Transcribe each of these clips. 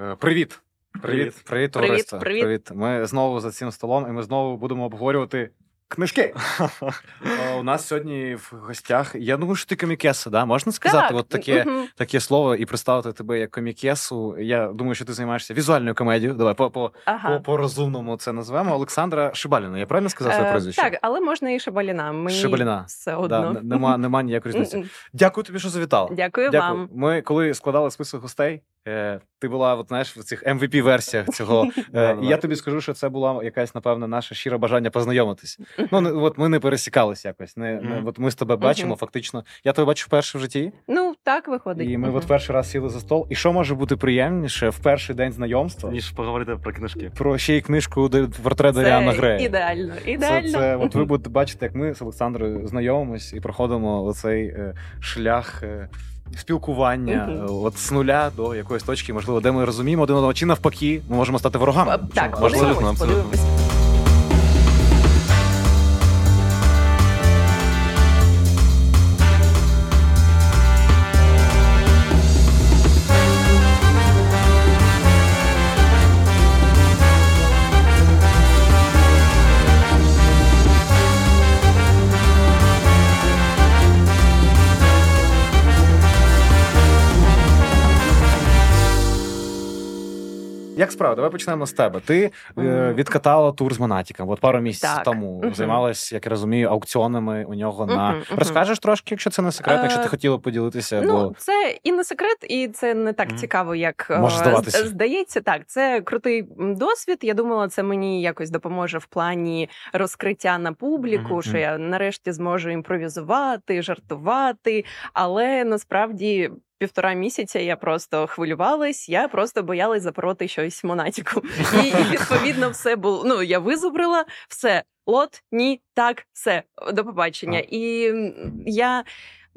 Е, Привіт. Привіт, привіт, товариство. привіт. привіт. Ми знову за цим столом, і ми знову будемо обговорювати книжки. У нас сьогодні в гостях. Я думаю, що ти комікеса, да? Можна сказати, Так, от таке, таке слово і представити тебе як комікесу. Я думаю, що ти займаєшся візуальною комедією. Давай по, по, Ага. по, по розумному це назвемо. Олександра Шибаліна. Я правильно сказав своє Е, прізвище? Так, але можна і Шабаліна. Мені Шибаліна. все одно. н- нема, нема ніякої різниці. Дякую тобі, що завітала. Дякую, Дякую. вам. Ми коли складали список гостей, е, ти була от, знаєш, в цих MVP-версіях цього. Е, і я тобі скажу, що це була якась, напевно, наше щире бажання познайомитись. Ну, от ми не пересікалися якось. Не, не, от ми з тебе бачимо, фактично. Я тебе бачу вперше в житті, Ну, так виходить. і ми от перший раз сіли за стол. І що може бути приємніше в перший день знайомства? ніж поговорити про книжки. Про ще й книжку портрет Даріана Грея. ідеально. Це, Ідеально. це, от ви будете бачити, як ми з Олександрою знайомимось і проходимо оцей е, шлях е, спілкування е, от з нуля до якоїсь точки, можливо, де ми розуміємо один одного, чи навпаки, ми можемо стати ворогами. Е, Так, Можливо, подивимось, абсолютно. подивимось. Як справа? Давай почнемо з тебе. Ти е, відкатала тур з Монатіком от пару місяців Так. тому. Мгм. Займалась, як я розумію, аукціонами у нього на Мгм, мгм. розкажеш трошки, якщо це не секрет, якщо ти Е, хотіла поділитися. Ну, бо... це і не секрет, і це не так цікаво, як е, Може здаватися. здається. Так, це крутий досвід. Я думала, це мені якось допоможе в плані розкриття на публіку, що я нарешті зможу імпровізувати, жартувати. Але насправді. Півтора місяця я просто хвилювалась, я просто боялась запороти щось Монатіку. І, і відповідно все було. Ну я визубрила все. Лот, ні, так, все, до побачення. І я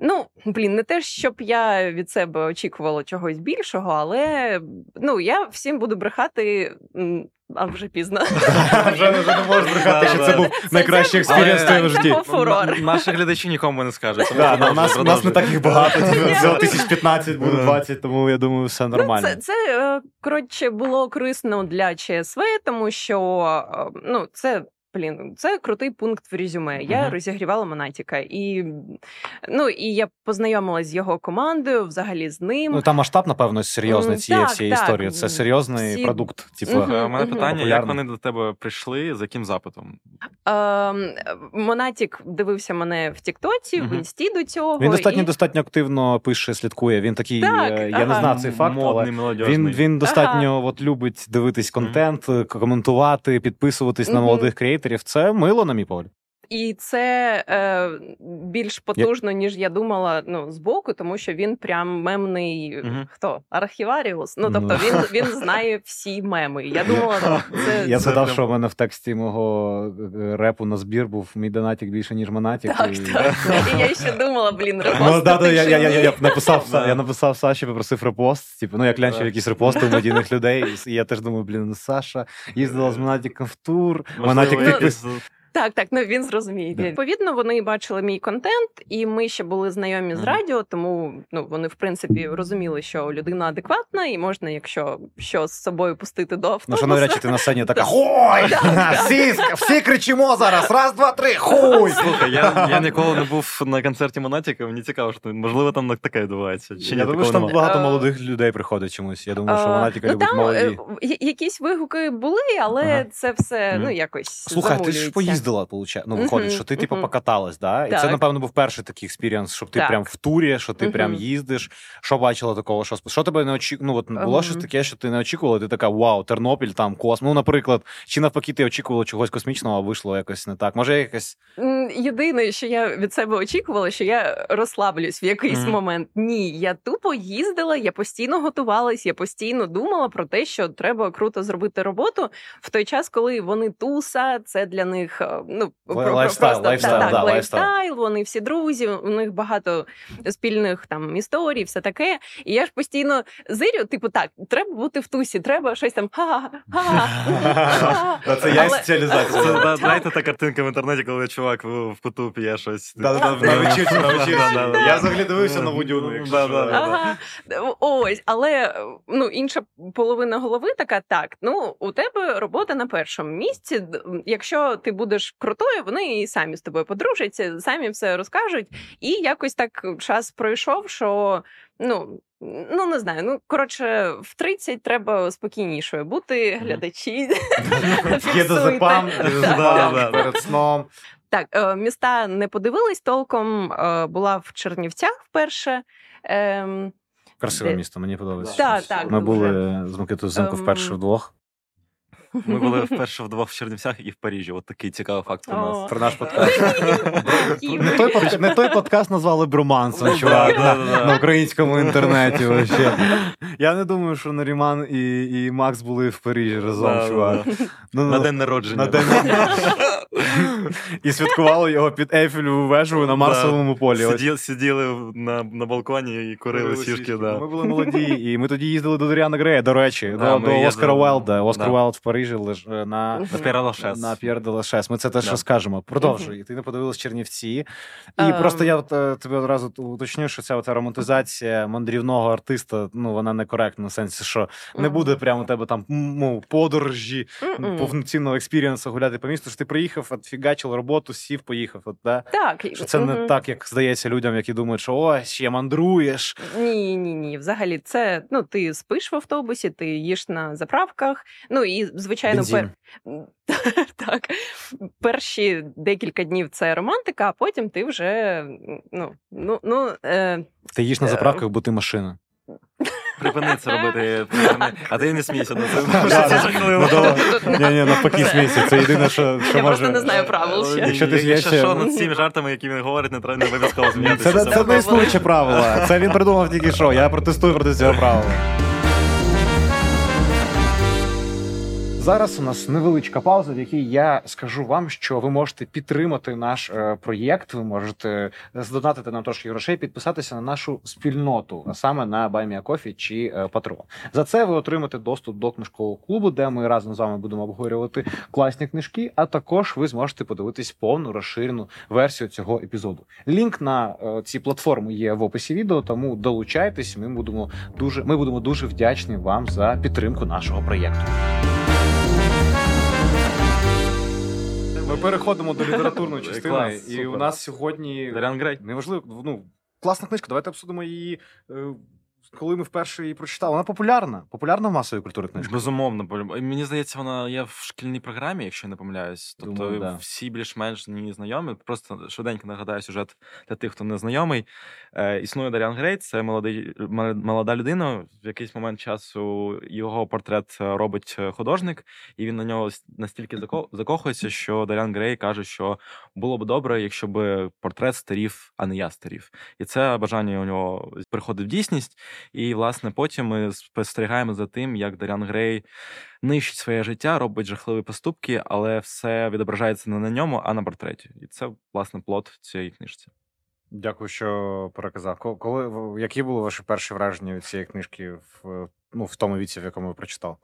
Ну, блін, не те, щоб я від себе очікувала чогось більшого, але ну я всім буду брехати, а вже пізно. Вже вже не можеш брехати, що це був найкращий experience в твоєму житті. був фурор. Н- Наші глядачі нікому не скажуть. Да, у нас, нас не так їх багато, всього тисяч 15, буде 20, тому я думаю, все нормально. Ну, це це е, коротше було корисно для ЧСВ, тому що е, ну це. Блін, це крутий пункт в резюме. Я Мгм. розігрівала Монатіка, і ну і я познайомилась з його командою, взагалі з ним. Ну там масштаб, напевно, серйозний цієї так, всієї так. історії. Це серйозний Всі- продукт. Типу. Е, У мене Мгм. питання, як вони до тебе прийшли, з яким запитом? Ем, Монатік дивився мене в Тіктоці, в інсті до цього. Він достатньо і... достатньо активно пише, слідкує. Він такий, Так, е, я не ага. знав цей факт, Модний, молодіжний. він, він достатньо от, любить дивитись контент, е, коментувати, підписуватись на молодих креаторів. Це мило, на мій погляд. І це е, більш потужно, ніж я думала. Ну збоку, тому що він прям мемний Мгм. хто архіваріус. Ну Ну. тобто він він знає всі меми. Я думала, це Я згадав, що в мене в тексті мого е, репу на збір був мій донатік більше, ніж монатік. так, і... так. І я ще думала, блін, Ну, да, да, я, я, я, я, написав, я написав Саші, попросив репост. Типу, ну, я клянчив якісь репости у медійних людей. І я теж думаю, блін, ну, Саша їздила з Монатіком в тур. Можливо, Монатік Ну, підпис... якийсь- Так, так, ну він зрозуміє. Да. Відповідно, вони бачили мій контент, і ми ще були знайомі з радіо, тому ну вони в принципі розуміли, що людина адекватна, і можна, якщо що з собою пустити до Ну, що навряд чи ти на сцені така. Хой! Всі, всі кричимо зараз! Раз, два, три! Хуй! Слухай, я, я ніколи не був на концерті Монатіка, мені цікаво, що можливо там таке відбувається. Чи Я думаю, що там багато Е, молодих людей приходить чомусь. Я думаю, що А, Монатіка ну, любить молоді. е, якісь вигуки були, але це все ну якось Слухай, ти ж замулюється. Поїздила, получає. Ну, виходить, що ти, типу, покаталась, да? І це, напевно, був перший такий experience, щоб ти Так. прям в турі, що ти прям їздиш. Що бачила такого? Що, що тебе не очікувало? Ну, от було щось таке, що ти не очікувала, ти така, вау, Тернопіль, там космос. Ну, наприклад, чи навпаки, ти очікувала чогось космічного, а вийшло якось не так. Може, якось. Єдине, що я від себе очікувала, що я розслаблюсь в якийсь момент. Ні, я тупо їздила, я постійно готувалась, я постійно думала про те, що треба круто зробити роботу в той час, коли вони туса, це для них ну, Life- lifestyle, просто, lifestyle, так, да, так, lifestyle. lifestyle, вони всі друзі, у них багато спільних там історій, все таке. І я ж постійно зирю, типу, так, треба бути в тусі, треба щось там Це я соціалізація. Знаєте, та картинка в інтернеті, коли чувак в куту п'є щось. Навчився, навчився. Я взагалі дивився на якщо. Ага. Ось, але ну, інша половина голови така: так, ну у тебе робота на першому місці. Якщо ти будеш крутою, вони і самі з тобою подружаться, самі все розкажуть. І якось так час пройшов, що ну. Ну, не знаю. Ну, коротше, в 30 треба спокійнішою бути, глядачі. Є. Так. перед сном. Так, е, міста не подивились толком. е, Була в Чернівцях вперше. Ем, Красиве місто, мені подобається. Ми були з Микитою Зимко Ем, вперше вдвох. Ми були вперше вдвох в Чернівцях і в Парижі. От такий цікавий факт про нас. Про наш подкаст. Не той, подка- не той подкаст назвали бромансом, Ну, чувак, на, українському інтернеті. Вообще. Я не думаю, що Наріман і, і Макс були в Парижі разом, чувак. Ну, На ну, день народження. на день І святкували його під Ейфелеву вежу на Марсовому полі. Сиділи, сиділи на, на балконі і курили сішки. Да. Ми були молоді, і ми тоді їздили до Доріана Грея, до речі, Да, до, до. Оскара Уайлда. Оскар Да. Уайлд в Парижі леж, е, на, На П'єр де Лашес. Ми це теж Да. розкажемо. Продовжуй. Ти не подивилась Чернівці. І Ем. просто я от, е, одразу уточню, що ця романтизація мандрівного артиста, ну вона некоректна, в сенсі, що не буде прямо у тебе там ну, подорожі, повноцінного експірієнсу гуляти по місту. що ти приїхав, отфігачив роботу, сів, поїхав. От, да? Так, Що це не так, як здається людям, які думають, що ось ще мандруєш. Ні, ні, ні. Взагалі, це ну ти спиш в автобусі, ти їш на заправках. Ну і звичайно, Бензин. так. Перші декілька днів це романтика, а потім ти вже ну, ну, ну е... Ти їш на Е, заправках, бо ти машина. Припини це робити. припини. А ти не смійся на це. Це жахливо. Ну. Ні, ні, навпаки, смійся. Це єдине, що, що Я може... просто не знаю правил ще. Якщо ти Якщо що, над цими жартами, які він говорить, не треба не обов'язково Це, змінятися. це, це не існуюче правило. Це він придумав тільки що. Я протестую проти цього правила. Зараз у нас невеличка пауза, в якій я скажу вам, що ви можете підтримати наш е, проєкт. Ви можете здонатити нам трошки грошей, підписатися на нашу спільноту, а саме на BuyMeACoffee чи е, За це ви отримаєте доступ до книжкового клубу, де ми разом з вами будемо обговорювати класні книжки. А також ви зможете подивитись повну розширену версію цього епізоду. Лінк на е, ці платформи є в описі відео, тому долучайтесь. Ми будемо дуже, ми будемо дуже вдячні вам за підтримку нашого проєкту. Ми переходимо до літературної частини, Клас, і супер. у нас сьогодні Даріан Грей. неважливо. Ну класна книжка. Давайте обсудимо її. е, Коли ми вперше її прочитали. Вона популярна. Популярна в масовій культурі книжка. Безумовно, мені здається, вона є в шкільній програмі, якщо я не помиляюсь. Тобто Думаю, да. всі більш-менш мені знайомі. Просто швиденько нагадаю сюжет для тих, хто не знайомий. Е, існує Даріан Грей, це молодий, молода людина. В якийсь момент часу його портрет е, робить е, художник, і він на нього настільки зако- закохується, що Даріан Грей каже, що було б добре, якщо б портрет старів, а не я старів. І це бажання у нього приходить в дійсність. І, власне, потім ми спостерігаємо за тим, як Даріан Грей нищить своє життя, робить жахливі поступки, але все відображається не на ньому, а на портреті. І це, власне, плод цієї книжці. Дякую, що переказав. Коли які були ваші перші враження від цієї книжки в ну в тому віці, в якому ви прочитали?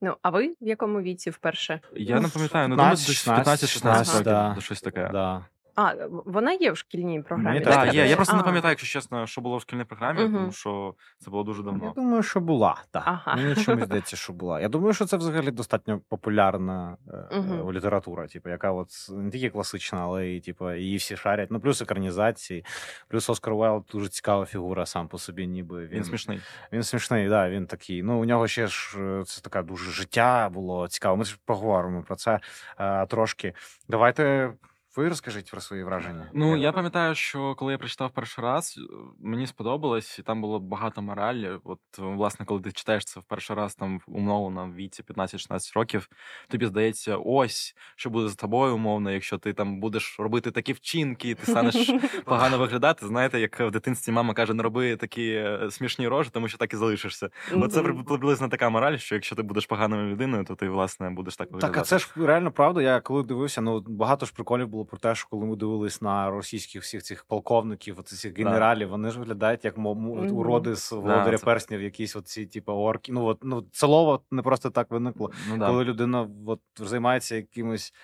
Ну, а ви в якому віці вперше? Я не пам'ятаю, ну 15, думаю, десь 16, 15-16 років, да. щось таке. Да. А, вона є в шкільній програмі. Так? Так, є. Я просто не пам'ятаю, якщо чесно, що було в шкільній програмі, Мгм. тому що це було дуже давно. Я думаю, що була. Так. Ага. Мені чомусь здається, що була. Я думаю, що це взагалі достатньо популярна е, література, типу, яка от не тільки класична, але і типу, її всі шарять. Ну, плюс екранізації, плюс Оскар Уайлд дуже цікава фігура сам по собі, ніби він, Він смішний. Він смішний, да, він такий. Ну, у нього ще ж е, це така дуже життя було цікаво. Ми ж поговоримо про це е, трошки. Давайте Ви розкажіть про свої враження. Ну, я пам'ятаю, що коли я прочитав перший раз, е, мені сподобалось, і там було багато моралі. От, власне, коли ти читаєш це в перший раз, там умовно в віці 15-16 років, тобі здається, ось що буде з тобою, умовно, якщо ти там будеш робити такі вчинки, ти станеш погано виглядати. Знаєте, як в дитинстві мама каже, не роби такі смішні рожі, тому що так і залишишся. Оце Мгм. приблизно така мораль, що якщо ти будеш поганою людиною, то ти власне будеш так виглядати. Так, а це ж реально правда. Я коли дивився, ну багато ж приколів було про те, що коли ми дивились на російських всіх цих полковників, от цих генералів, вони ж виглядають як уроди з володаря перснів, якісь оці, типу, орки. Ну от ну це слово не просто так виникло. ну, да. Коли людина от, займається якимось.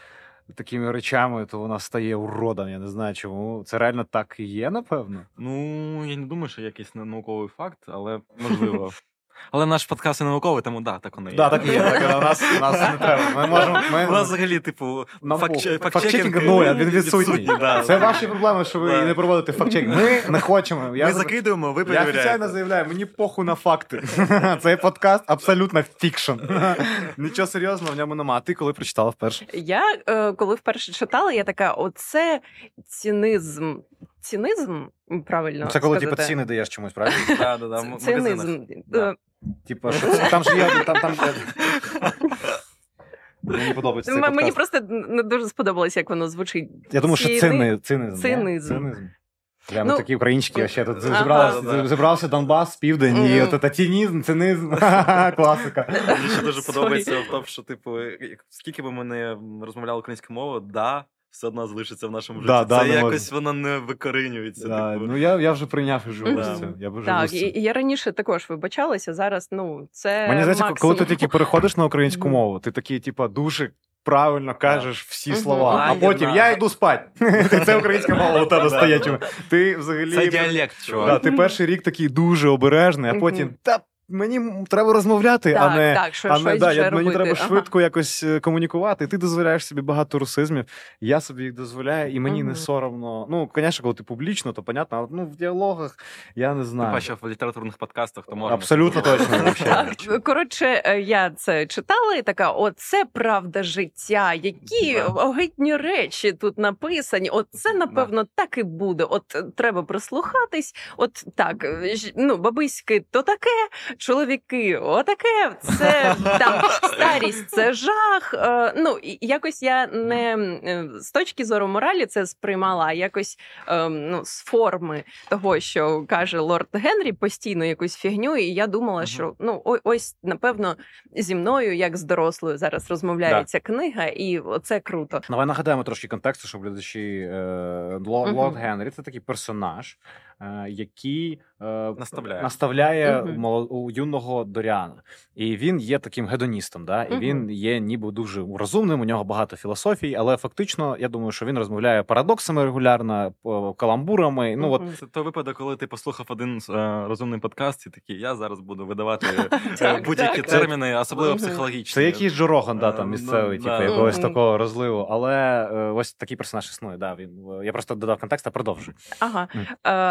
Такими речами, то вона стає уродом. Я не знаю чому. Це реально так і є, напевно. Ну, я не думаю, що якийсь науковий факт, але можливо. Але наш подкаст не науковий, тому да, так воно є. Так, так є. Так, у нас, у нас не треба. Ми можемо. Ми, У нас взагалі, типу, фактчекінг нуль, він відсутній. да. Це ваші проблеми, що ви не проводите фактчекінг. Ми не хочемо. Я Ми закидуємо, ви Я перевіряєте. офіційно заявляю, мені похуй на факти. Цей подкаст абсолютно fiction. Нічого серйозного в ньому нема. А ти коли прочитала вперше? Я е, коли вперше читала, я така: оце цінизм. Цінизм, правильно. Це коли сказати? типу ціни даєш чомусь, правильно? Да, да, да, в Ц- магазинах. Цинизм. Да. Е, Типа, що це? Там ж є там. там... Мені подобається цей Мені подкаст. просто не дуже сподобалось, як воно звучить. Я думаю, що Ціни- цини, цинизм. Цинизм. Цинизм. Прямо Ну, такі українські, а ще тут ага. зібрався, Да-да-да. зібрався Донбас, південь, і Мгм. от це цинізм, цинизм, класика. Мені ще дуже Sorry. подобається в тому, що, типу, як- скільки би ми не розмовляли українською мовою, да, все одно залишиться в нашому житті. Да, да, Це не якось воно не викоринюється. Да, типу. Ну я, я вже прийняв і живу з цим. Я вже Так, з і, цим. і я раніше також вибачалася. Зараз ну це Мені здається, максимум. коли ти тільки переходиш на українську мову, ти такий, типа, дуже правильно кажеш всі слова, а потім я йду спать. Це українська мова у тебе Да. Ти взагалі. Це діалект, чувак. Да, ти перший рік такий дуже обережний, а потім та. Мені треба розмовляти, так, а не так, що а не да, я, мені треба Ага. швидко якось е, комунікувати. Ти дозволяєш собі багато русизмів. Я собі їх дозволяю, і мені не соромно. Ну, звісно, коли ти публічно, то понятно, а ну в діалогах я не знаю. паче в літературних подкастах, то можна. Абсолютно точно. коротше, е, я це читала і така: оце правда життя. Які огидні речі тут написані. От це напевно так і буде. От е, треба прислухатись. От так, ж- ну бабиськи то таке, чоловіки, отаке. Це там старість, це жах. Е, Ну якось я не е, з точки зору моралі це сприймала, а якось е, ну, з форми того, що каже лорд Генрі, постійно якусь фігню, і я думала, що ну ось напевно зі мною, як з дорослою, зараз розмовляє ця книга, і це круто. Давай нагадаємо трошки контексту, щоб глядачі. Лорд Генрі це такий персонаж, який Наставляє. наставляє Мгм. моло- у юного Доріана. І він є таким гедоністом. Да? І він є ніби дуже розумним, у нього багато філософій, але фактично, я думаю, що він розмовляє парадоксами регулярно, каламбурами. Ну, от Це той випадок, коли ти послухав один е, розумний подкаст, і такий, я зараз буду видавати е, будь-які терміни, особливо психологічні. Це якийсь Джо Роган, да, Е, там ну, місцевий, типу, якогось такого розливу. Але е, ось такий персонаж існує. Да, він, я просто додав контекст, а продовжую. Ага. Е,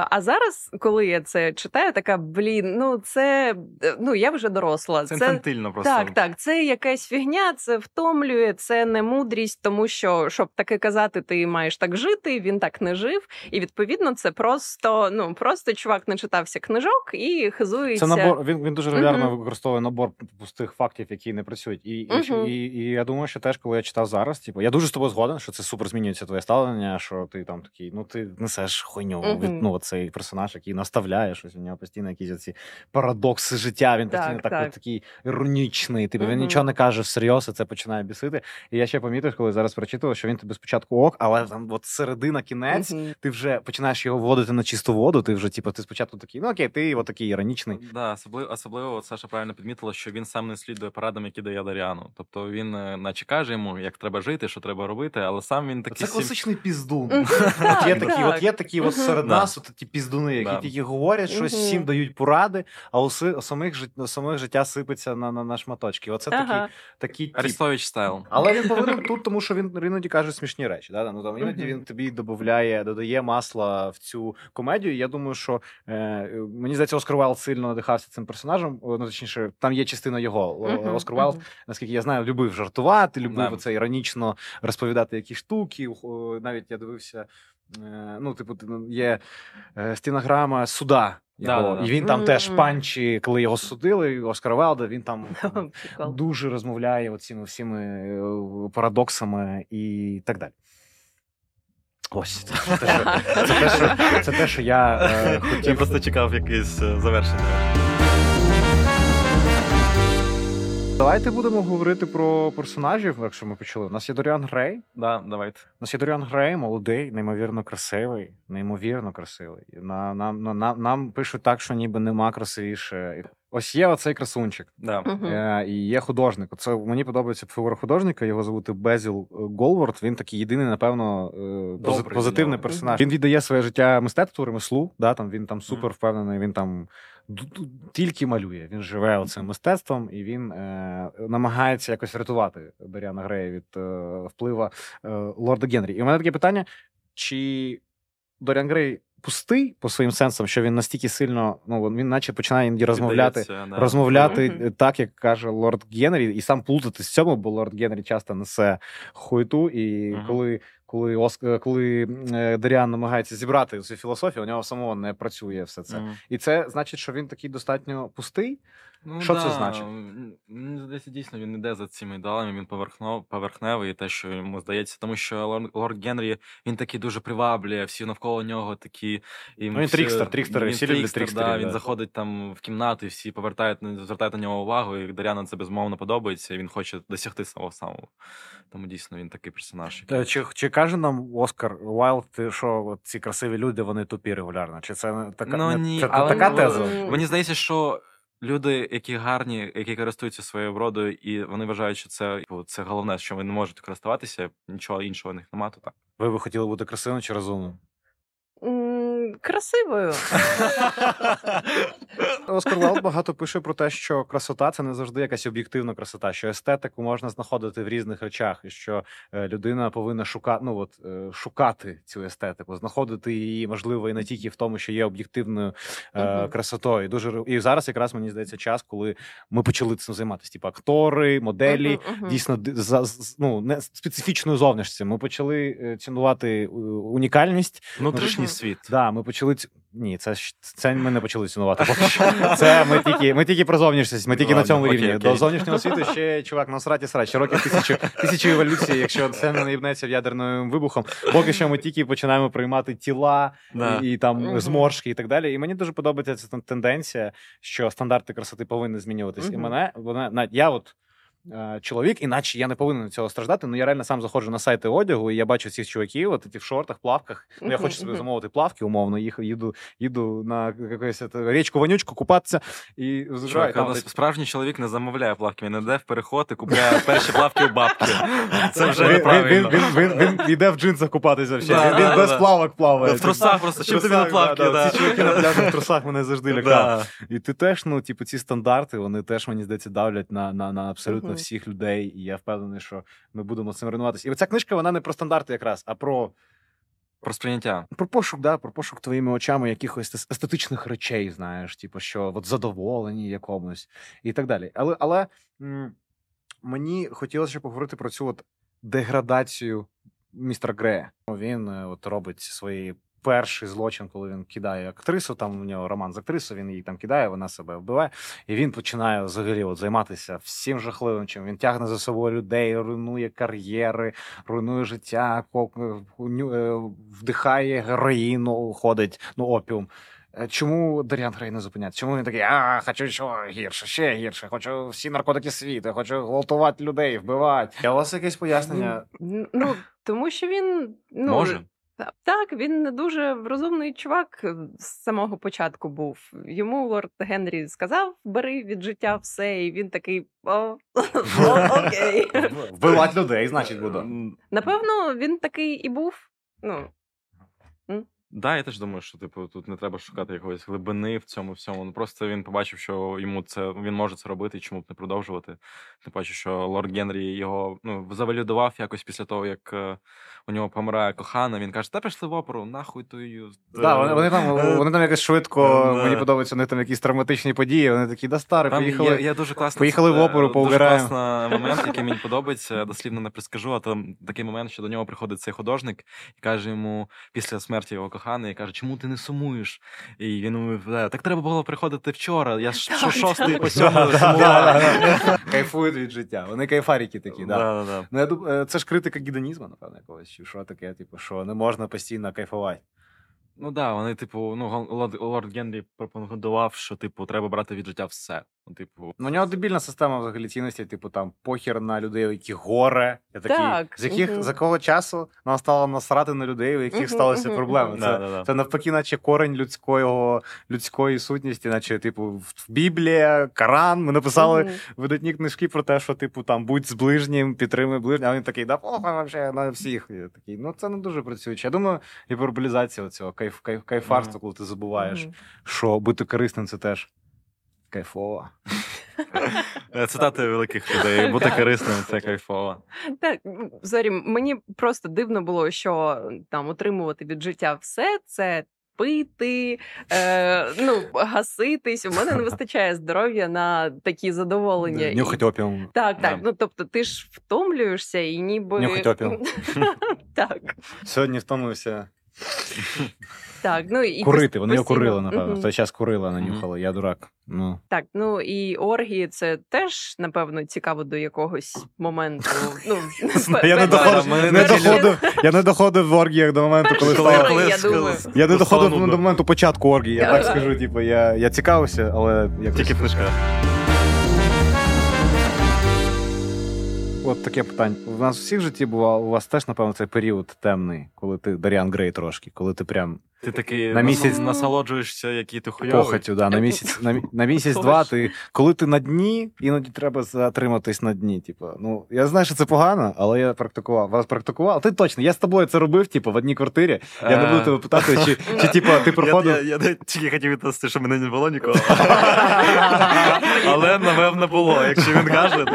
а зараз, коли я це читаю, така блін, ну це е, ну я вже доросла. Це інфантильно просто. Так, так, це якась фігня, це втомлює, це не мудрість, тому що щоб таке казати, ти маєш так жити. Він так не жив, і відповідно це просто ну просто чувак не читався книжок і хизується. Це набор. Він, він дуже регулярно Мгм. використовує набор пустих фактів, які не працюють. І, і, Мгм. і, і, я думаю, що теж, коли я читав зараз, типу, я дуже з тобою згоден, що це супер змінюється твоє ставлення, що ти там такий, ну ти несеш хуйню. Мгм. Від, ну, цей персонаж, який наставляє щось, у нього постійно якісь ці парадокси життя. Він Так, постійно так, так. от такий іронічний. Типу, він нічого не каже всерйоз, і це починає бісити. І я ще помітив, коли зараз прочитував, що він тобі спочатку ок, але там от середина кінець. Ти вже починаєш його вводити на чисту воду. Ти вже, типу, ти спочатку такий, ну окей, ти от такий іронічний. Да, особливо, особливо Саша правильно підмітила, що він сам не слідує порадам, які дає Даріану. Тобто він, е, наче каже йому, як треба жити, що треба робити, але сам він такий Це сім- класичний піздун. От є такі, от є такі от серед нас, от ті піздуни, які тільки говорять щось, Мгм. всім дають поради, а у, у самих жит- у самих життя сипеться на, на, на шматочки. Оце Ага. такі, такі тіп. Арестович стайл. Але він повинен тут, тому що він іноді каже смішні речі. Да? Ну, там, іноді він тобі додає, додає масла в цю комедію. Я думаю, що е, мені здається, Оскар Вайлд сильно надихався цим персонажем. Ну, точніше, там є частина його. Оскар Вайлд, наскільки я знаю, любив жартувати, любив Да. це іронічно розповідати якісь штуки. Навіть я дивився. Е, Ну, типу, ну, є е, стінограма суда. Його, Да-да-да. і він там теж панчі, коли його судили, Оскар Вайлда, він там дуже розмовляє оціми всіми е, парадоксами і так далі. Ось це те, що, це те, що, це те, що я е, Я просто чекав якесь завершення. Давайте будемо говорити про персонажів, якщо ми почали. У нас є Доріан Грей. Да, давайте. У нас є Доріан Грей, молодий, неймовірно красивий, неймовірно красивий. На, нам, на, нам, нам пишуть так, що ніби нема красивіше. Ось є оцей красунчик. Да. Е, і є художник. Це мені подобається фігура художника. Його звати Безіл Голворд. Він такий єдиний, напевно, е, Добрий позитивний персонаж. Він віддає своє життя мистецтву, ремеслу. Да, там він там супер впевнений. Він там тільки малює. Він живе оцим мистецтвом, і він е, намагається якось врятувати Даріана Грея від е, впливу е, лорда Генрі. І у мене таке питання: чи Доріан Грей пустий по своїм сенсам, що він настільки сильно, ну він наче починає іноді розмовляти да. розмовляти так, як каже лорд Генрі, і сам плутатись в цьому, бо лорд Генрі часто несе хуйту. І Мгм. коли, коли, Оск... коли е, Даріан намагається зібрати цю філософію, у нього самого не працює все це. Мгм. І це значить, що він такий достатньо пустий. Ну, Що да. це значить? Мені здається, дійсно він іде за цими ідеалами, він поверхневий, те, що йому здається, тому що лорд, лорд Генрі він такий дуже приваблює, всі навколо нього такі. І Ну, він всі- трікстер, трікстери, він всі трікстер, трікстерів, Да, він да. заходить там в кімнату, і всі повертають, звертають на нього увагу, і Дар'яна це безумовно подобається, і він хоче досягти свого самого. Тому дійсно він такий персонаж. який- Чи, чи каже нам Оскар Уайлд, що от ці красиві люди вони тупі регулярно? Чи це така, Ну, ні, це але- така ну, теза? Мені здається, що люди, які гарні, які користуються своєю вродою, і вони вважають, що це, типу, це головне, що ви не можете користуватися, нічого іншого в них немає, то так. Ви би хотіли бути красивим чи розумним? Красивою. Оскар Уайлд багато пише про те, що красота це не завжди якась об'єктивна красота, що естетику можна знаходити в різних речах, і що е, людина повинна шукати, ну от е, шукати цю естетику, знаходити її можливо і не тільки в тому, що є об'єктивною е, красотою. І дуже і зараз якраз мені здається час, коли ми почали цим займатися. Типу актори, моделі. Дійсно, за ну не специфічною зовнішністю. Ми почали е, цінувати унікальність. Внутрішній світ. Да, ми почали ць- ні, це ж це ми не почали цінувати. Це ми тільки, ми тільки про зовнішність, ми тільки на цьому окей, рівні. окей. До зовнішнього світу ще чувак насрать і срать. Ще років тисячу, тисячу еволюції, якщо це не наїбнеться ядерним вибухом. Поки що ми тільки починаємо приймати тіла Да. і, і там зморшки і так далі. І мені дуже подобається ця тенденція, що стандарти красоти повинні змінюватись. І мене вона на я от. Чоловік, іначе я не повинен цього страждати. Ну я реально сам заходжу на сайти одягу, і я бачу цих чуваків, от ті в шортах, плавках. Ну я хочу собі замовити плавки, умовно, їх їду, їду на якусь річку вонючку купатися і Чувак, а справжній чоловік не замовляє плавки, він іде в переход і купляє перші плавки у бабки. Це вже неправильно. він, він, він, він йде в джинсах купатися. Да, він да, без да. плавок плаває. В трусах просто, чим тобі на плавки, да. Ці чуваки на пляжі в трусах мене завжди лякають. Да. І ти теж, ну, типу, ці стандарти, вони теж, мені здається, давлять на, на, на абсолютно всіх людей. І я впевнений, що ми будемо цим ренуватися. І ця книжка, вона не про стандарти якраз, а про Про сприйняття. Про пошук, да, про пошук твоїми очами якихось естетичних речей, знаєш, типу, що от задоволені якомусь і так далі. Але, але м, мені хотілося поговорити про цю от деградацію містера Грея. Він е, от робить свої. Перший злочин, коли він кидає актрису, там у нього роман з актрисою, він її там кидає, вона себе вбиває, і він починає взагалі от займатися всім жахливим чим. Він тягне за собою людей, руйнує кар'єри, руйнує життя, е, вдихає героїну, ходить, ну, опіум. Е, Чому Даріан Грей не зупиняється? Чому він такий, а, хочу що гірше, ще гірше, хочу всі наркотики світу, хочу гвалтувати людей, вбивати. А у вас якесь пояснення? Ну, тому що він ну, Може. Та- Так, він не дуже розумний чувак з самого початку був. Йому лорд Генрі сказав: бери від життя все, і він такий о, о окей. Вбивати людей, значить, буду. Напевно, він такий і був. Ну, Да, я теж думаю, що типу тут не треба шукати якоїсь глибини в цьому всьому. Ну просто він побачив, що йому це він може це робити, і чому б не продовжувати. Тим паче, що лорд Генрі його ну завалюдував якось після того, як е, у нього помирає кохана. Він каже: Та пішли в оперу, нахуй тую. Да, вони, вони там Е, вони там якось швидко. Мені подобаються вони там якісь травматичні події. Вони такі, да старий, поїхали. є, є дуже класно. поїхали в оперу, Дуже класний момент, який мені подобається. Я дослівно не прискажу, а там такий момент, що до нього приходить цей художник і каже йому після смерті його коханої, каже, чому ти не сумуєш? І він відповідає, так треба було приходити вчора. Я ж що Так, шостий по сьомий сумував. Кайфують від життя. Вони кайфаріки такі, да. Ну, я думаю, це ж критика гідонізму, напевно, якогось. Чи що таке, типу, що не можна постійно кайфувати. Ну да, вони, типу, ну лорд, лорд Генрі пропонував, що типу треба брати від життя все. Ну, типу, Ну, у нього дебільна система взагалі цінностей, типу там похер на людей, яких горе. Я такий, Так, з яких мгм. за якого часу нам стало насрати на людей, у яких Мгм, сталися мгм, проблеми. Це, Да, да, да. це навпаки, наче корень людського, людської сутності, наче, типу, в Біблія, Коран. Ми написали видатні книжки про те, що, типу, там будь з ближнім, підтримуй ближнього. А він такий, да похуй вообще на всіх. Я такий, ну це не дуже працююче. Я думаю, гіперболізація цього кайф, кайф, кайфарства, коли ти забуваєш, що бути корисним це теж кайфово. цитати великих людей, бути корисним це кайфово. Так, зорі, мені просто дивно було, що там отримувати від життя все це. Пити, е, ну, гаситись. У мене не вистачає здоров'я на такі задоволення. Нюхать опіум. Так, так. Да. Ну тобто, ти ж втомлюєшся і ніби. Нюхать опіум. так, Сьогодні втомився так. Ну, і курити. Вони його курили, напевно. В той час курила, нанюхали. Я дурак. Ну. Так, ну і оргії це теж, напевно, цікаво до якогось моменту. Ну, Я не доходив, не не доходив, я не доходив в оргіях до моменту, коли коли- я не доходив до моменту початку оргії, я так скажу. Типу, я, я цікавився, але якось... Тільки в От таке питання. У нас всіх житті бувало, у вас теж, напевно, цей період темний, коли ти Даріан Грей трошки, коли ти прям Ти такий На місяць- насол- насолоджуєшся, який ти хуйовий. похотю, да, на місяць, на, на місяць-два, ти, коли ти на дні, іноді треба затриматись на дні. Типу, ну, я знаю, що це погано, але я практикував. Вас практикував. Ти точно, я з тобою це робив, типу, в одній квартирі. Я не Е. буду тебе питати, чи, чи типу, ти Я, приходив. я, я, я тільки хотів відповісти, що мене не було нікого. Але напевно було. Якщо він каже, то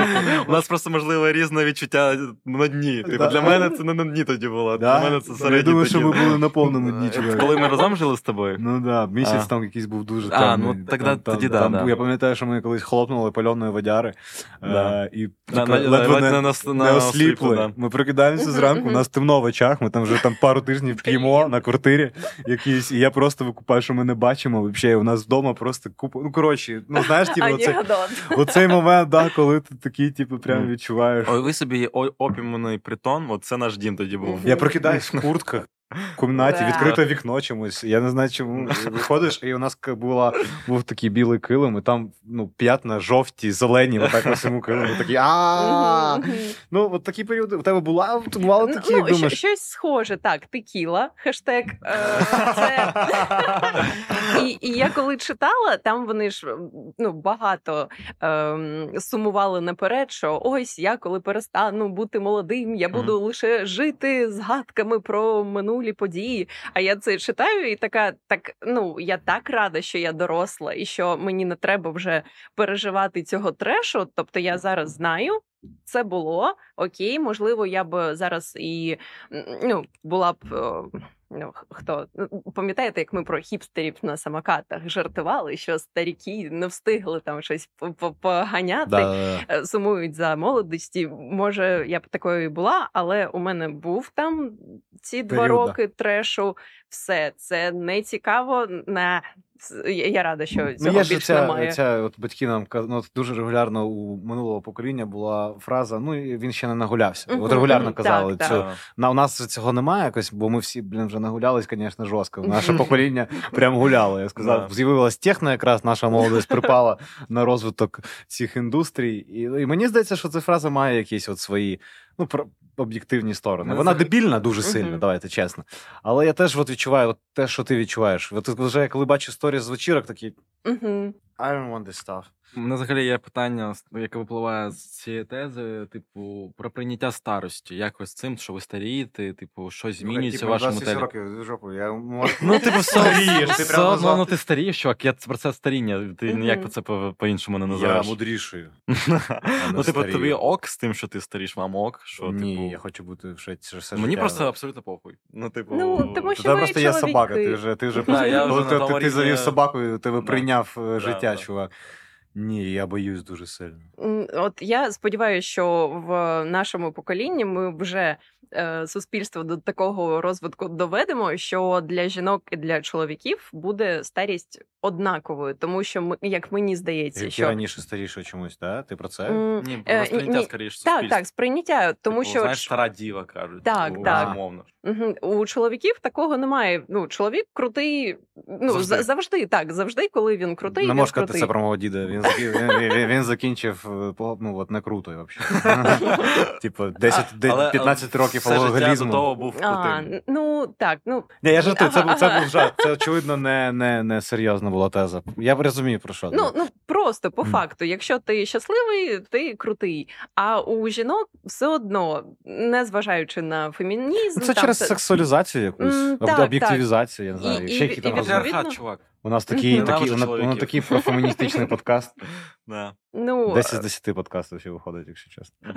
у нас просто можливо різне відчуття на дні. Типу, для мене це не на дні тоді було. Для мене це Я думаю, що ми були на повному дні. Коли ми разом жили з тобою. Ну да, місяць А. там якийсь був дуже А, ну, тоді- Там- там- да, там да. Я пам'ятаю, що ми колись хлопнули пальоної водяри. Да. е, І На- на- ледве ледь не- не не на осліпли. осліпли, да. Ми прокидаємося зранку, у нас темно в очах, ми там вже там пару тижнів п'ємо на квартирі якісь, і я просто викупаю, що ми не бачимо. Взагалі, у нас вдома просто купа. Ну, коротше, ну знаєш, типу, оце, Анекдот. оцей момент, да, коли ти такий, типу, прям відчуваєш. Ой, ви собі о- опіумний притон, от це наш дім тоді був. Я прокидаюсь в куртках. В кімнаті Да. відкрите вікно чомусь. Я не знаю, чому виходиш, і у нас була був такий білий килим, і там ну п'ятна жовті, зелені, отак по всьому килиму. Такі а ну от такі періоди. У тебе була бували такі, ну, як щ- думаєш? щось схоже. Так, текіла, хештег. Е, це... і, я коли читала, там вони ж ну, багато ем, сумували наперед, що ось я коли перестану бути молодим, я буду лише жити згадками про минулі події. А я це читаю, і така, так ну я так рада, що я доросла, і що мені не треба вже переживати цього трешу. Тобто я зараз знаю. Це було окей, можливо, я б зараз і ну, була б. Ну, хто ну, пам'ятаєте, як ми про хіпстерів на самокатах жартували, що старіки не встигли там щось по- по- поганяти, Да, е, сумують за молодості. Може, я б такою і була, але у мене був там ці два роки трешу. Все це не цікаво. Не я я рада, що Ну, цього є більше ця, немає. ця от батьки нам ну, от дуже регулярно у минулого покоління була фраза: ну і він ще не нагулявся. От регулярно казали так, цю. так. На у нас цього немає якось, бо ми всі, блін, вже нагулялись, звісно, жорстко. Наше покоління прям гуляло. Я сказав, Да. з'явилась техно, якраз наша молодість припала на розвиток цих індустрій. І, і мені здається, що ця фраза має якісь от свої ну, про- об'єктивні сторони. Ну, Вона дебільна дуже сильно, давайте чесно. Але я теж от відчуваю от те, що ти відчуваєш. От вже коли бачу сторіс з вечірок. Угу. I don't want this stuff. У мене взагалі є питання, яке випливає з цієї тези, типу, про прийняття старості. Як ви з цим, що ви старієте, типу, щось змінюється в вашому телі? років жопу. Я можу... Ну, типу, Старієш, ти назвав. ну ти старієш, чувак, я про це старіння. Ти ніяк це по- по-іншому не Я називаєш. мудрішою. Ну, типу, тобі ок з тим, що ти старіш, вам ок, що, Ні, типу. я хочу бути все, все Мені просто абсолютно похуй. Ну, типу, Ну, тому У що просто є собака, ти вже, ти вже я вже ти, тому завів собаку, тебе прийняв е, життя. Чувак. Ні, я боюсь дуже сильно. От я сподіваюся, що в нашому поколінні ми вже е, суспільство до такого розвитку доведемо, що для жінок і для чоловіків буде старість однаковою, тому що ми, як мені здається, Які що раніше старіше чомусь, да? Ти про це? М, Ні, е, сприйняття ні, скоріше так, так, сприйняття, тому Типу, що знаєш, стара діва кажуть. Так, типу, так. Безумовно. Мгм. У чоловіків такого немає. Ну, чоловік крутий, ну Завжди. завжди, так, завжди, коли він крутий, Не він можеш сказати крутий. це про мого діда. Він, він, він, він закінчив е, ну, от не круто, взагалі. Типу, 10, де- Але, 15 років все життя до алкоголізму. того був А, крутим. ну так, ну Ні, я жартую, це, був- це був жарт. Це очевидно не, не, не серйозна була теза. Я розумію про що. Ну, ну просто по факту, якщо ти щасливий, ти крутий. А у жінок все одно, не зважаючи на фемінізм, Ну, це там, через це- сексуалізацію якусь, так, об'єктивізацію, я не знаю. і- ще які і там відповідно- чувак. У нас такий, такий, у нас такий профеміністичний подкаст. Да. Ну, 10 з 10 подкастів ще виходить, якщо чесно.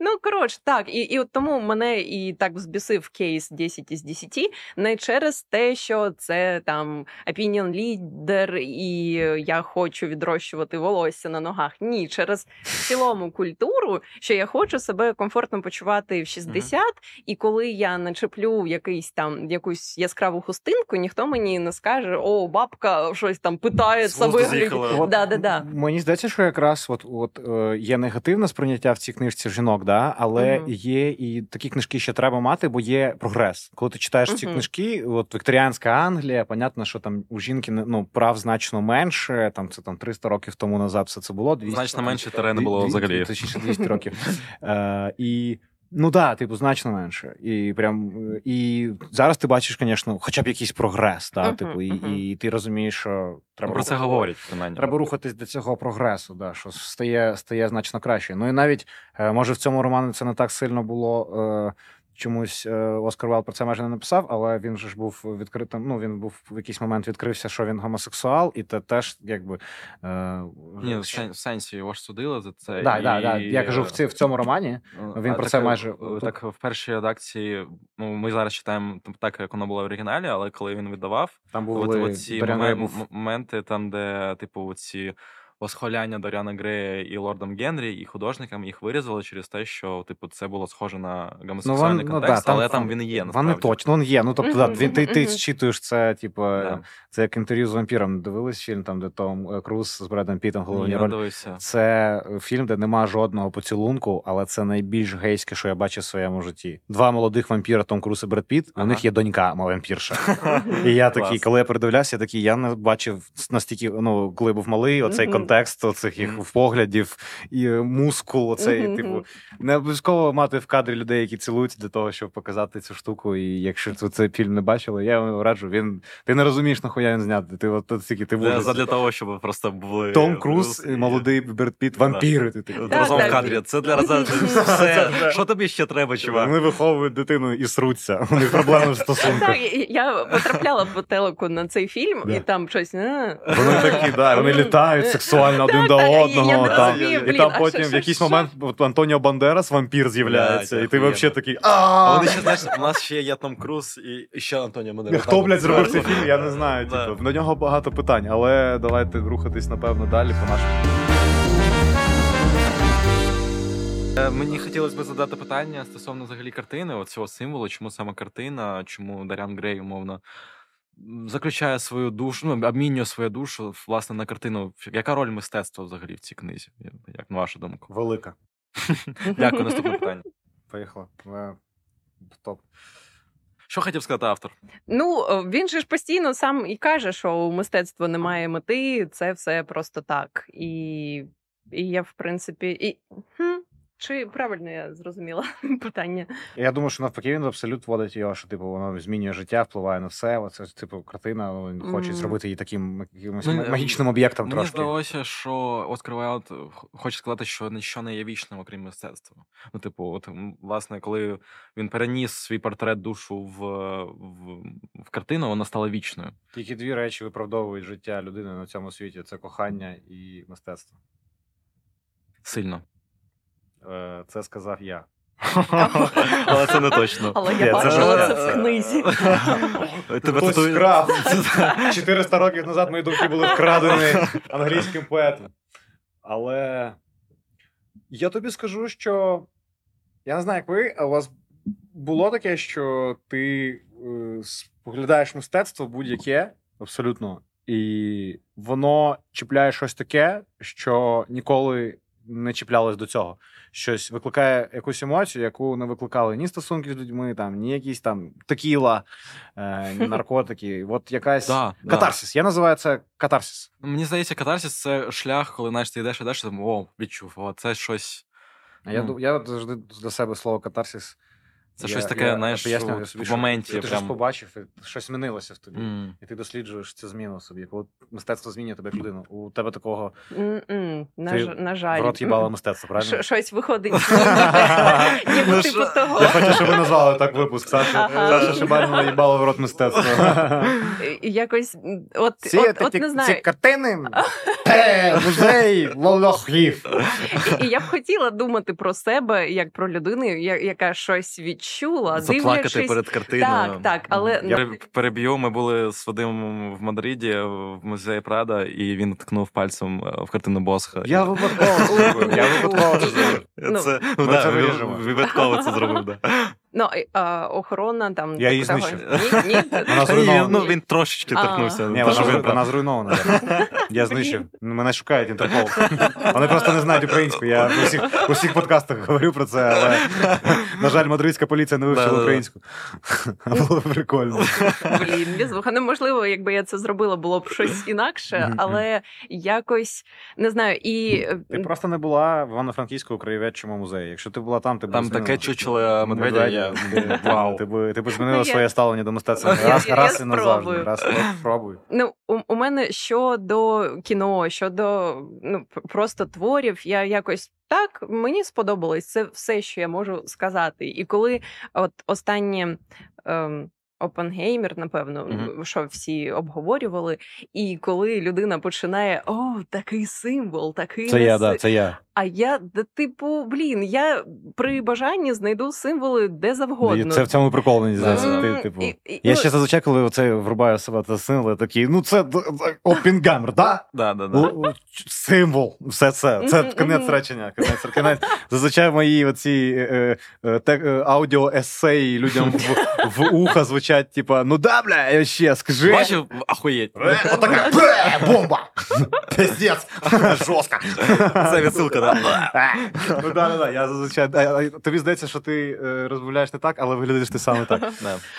Ну, коротше, так, і, і от тому мене і так взбісив кейс 10 із 10, не через те, що це там opinion leader і я хочу відрощувати волосся на ногах. Ні, через в цілому культуру, що я хочу себе комфортно почувати в 60, і коли я начеплю якийсь там якусь яскраву хустинку, ніхто мені не скаже: о, бабка щось там питає. От, Да, да, да. Мені здається, що якраз от, от е, є негативне сприйняття в цій книжці жінок, да? але Мгм. є і такі книжки ще треба мати, бо є прогрес. Коли ти читаєш ці книжки, от вікторіанська Англія, понятно, що там у жінки ну, прав значно менше. Там це там 300 років тому назад все це було. 200, Значно менше терени було 200, взагалі. Точніше, 200 років. Е, і, ну так, да, типу, значно менше. І прям і зараз ти бачиш, звісно, хоча б якийсь прогрес, да, Мгм, типу, і, мгм. і ти розумієш, що треба Про це рухати- говорять, принаймні. Треба рухатись до цього прогресу, да, що стає, стає значно краще. Ну і навіть е, може в цьому романі це не так сильно було. Е, Чомусь е, Оскар Вайлд про це майже не написав, але він же ж був відкритим. Ну він був в якийсь момент відкрився, що він гомосексуал, і це теж якби е, Ні, в що- сенсі його ж судили за це. Да, і... да, да. Я кажу, в, ці, в цьому романі він А про так, це е, майже- е, так в першій редакції. Ну ми зараз читаємо так, як воно було в оригіналі, але коли він видавав, там от, були оці Доріан був- моменти, там, де, типу, ці восхваляння Доріана Грея і лордом Генрі, і художникам їх вирізали через те, що типу це було схоже на Ну, гомосексуальний вон- контекст, да, але там він і є. Вони насправді. точно, він є. Ну тобто, да, він- ти, ти мгм. зчитуєш це, типу, Да. це як інтерв'ю з вампіром. Дивились фільм, там, де Том е, Круз з Бредом Пітом головні я роль. дивився. Це фільм, де нема жодного поцілунку, але це найбільш гейське, що я бачив в своєму житті. Два молодих вампіра, Том Круз і Бред Піт, у них є донька вампірша. І я такий, коли я передивлявся, я такий, я не бачив настільки, ну, коли був малий, оцей Мгм. Контекст оцих їх Мгм. поглядів і е, мускул, оцей, Мгм, типу, не обов'язково мати в кадрі людей, які цілуються для того, щоб показати цю штуку. І якщо ви цей фільм не бачили, я вам раджу. Він ти не розумієш, нахуя він знятий. Ти от стільки ти в Для, ужасі. для того, щоб просто були Том Круз, і молодий Бред Піт, вампіри. Ти. Разом в кадрі. Це для разом. Все. Що тобі ще треба, чувак? Вони виховують дитину і сруться. У них проблеми в стосунках. Так, я потрапляла по телеку на цей фільм, і там щось. Вони такі, да, вони літають сексуально один до одного. там. І там потім в якийсь момент Антоніо Бандерас вампір з'являється, і ти взагалі такий. А а вони ще знаєш, у нас ще є Том Круз і ще Антоніо Бандерас. Хто, блядь, зробив цей фільм, я не знаю. Типу, до нього багато питань, але давайте рухатись, напевно, далі по нашому. Е, Мені хотілося б задати питання стосовно взагалі картини, от цього символу, чому саме картина, чому Даріан Грей, умовно, заключає свою душу, ну, обмінює свою душу власне на картину. Яка роль мистецтва взагалі в цій книзі? Як на вашу думку? Велика. Дякую, наступне питання. Поїхала. Топ. Що хотів сказати автор? Ну, е, він же ж постійно сам і каже, що у мистецтва немає мети, це все просто так. І, і я, в принципі, і, хм, Чи правильно я зрозуміла питання? Я думаю, що навпаки він в абсолют вводить його, що типу воно змінює життя, впливає на все. Оце типу картина. Він хоче зробити її таким якимось Ну, магічним об'єктом Мені трошки. здалося, що Оскар Вайлд хоче сказати, що ніщо не є вічним, окрім мистецтва. Ну, типу, от власне, коли він переніс свій портрет душу в, в, в картину, вона стала вічною. Тільки дві речі виправдовують життя людини на цьому світі: це кохання і мистецтво. Сильно. Е, Це сказав я. Але це не точно. Але я бачила це в книзі. Хтось вкрав. 400 років назад мої думки були вкрадені англійським поетом. Але я тобі скажу, що я не знаю, як ви, а у вас було таке, що ти е, споглядаєш мистецтво будь-яке, абсолютно, і воно чіпляє щось таке, що ніколи не чіплялось до цього. Щось викликає якусь емоцію, яку не викликали ні стосунки з людьми, там, ні якісь там текіла, е, ні наркотики. От якась Да, да. Я називаю це катарсис. Мені здається, катарсис це шлях, коли знаєш, ти йдеш, йдеш, і там, о, відчув, о, це щось. Я, Ну. я завжди для себе слово катарсис. Це я- щось таке, я знаєш, пояснював собі, в що моменті Ти, ти щось побачив, і щось змінилося в тобі. М. І ти досліджуєш цю зміну в собі. Коли мистецтво змінює тебе як людину. У тебе такого На, Ти ж- на жаль. в рот їбало мистецтво, правильно? Ш- Щось виходить. Ніби Ну, типу того. Я хочу, щоб ви назвали так випуск. Саша, Ага. Саша Шибальна їбало в рот мистецтво. Якось, от, Ці, от, не ці картини. Музей лохів. І, я б хотіла думати про себе як про людину, яка щось відчула, Заплакати дивлячись. перед картиною. Так, так, але Я- переб'ю. Ми були з Вадимом в Мадриді в музеї Прада, і він ткнув пальцем е, в картину Босха. Я випадково. Я випадково це зробив. Ну. Випадково це зробив. Ну а, охорона там Я її знищив. Ні, ні, Вона зруйнована. ну він трошечки торкнувся. Ні, вона, ви- вона зруйнована. Я, знищив. Мене шукають Інтерпол. Вони просто не знають українську. Я у всіх, у всіх подкастах говорю про це, але, на жаль, мадридська поліція не вивчила українську. Було б прикольно. Блін, безвуха. Неможливо, якби я це зробила, було б щось інакше, але якось не знаю. І Ти просто не була в Івано-Франківську краєведчому музеї. Якщо ти була там, ти б Там таке чучело медведя. Я... Ти- Вау. Ти б ти би змінила Я- своє ставлення до мистецтва. Я- Раз, я раз і назавжди. Раз, от, спробуй. Ну, у, у мене щодо кіно, щодо ну просто творів, я якось так мені сподобалось це все, що я можу сказати. І коли от останнє. Ем, Опенгеймер, напевно, Мгм. що всі обговорювали, і коли людина починає о, такий символ, такий Це я, да, це я. А я, да, типу, блін, я при бажанні знайду символи де завгодно. Це в цьому прикол, здається. Ти, типу, і- і- Я ну, ще зазвичай, коли оце врубаю себе та символи, такий, ну це Опінгамер, да? Да, да, да. Л- Символ, все це. Це кінець речення. Кінець, кінець. Зазвичай мої оці е, е, е, аудіо-есеї людям в, в ухо звучать, типа, ну да, бля, ще скажи. Бачив, ахуєть. Е, Отака бомба! Пиздец! Жорстко! Це відсилка, да? Ну да, да, да. Я зазвичай. Тобі здається, що ти е, розмовляєш не так, але виглядаєш ти саме так.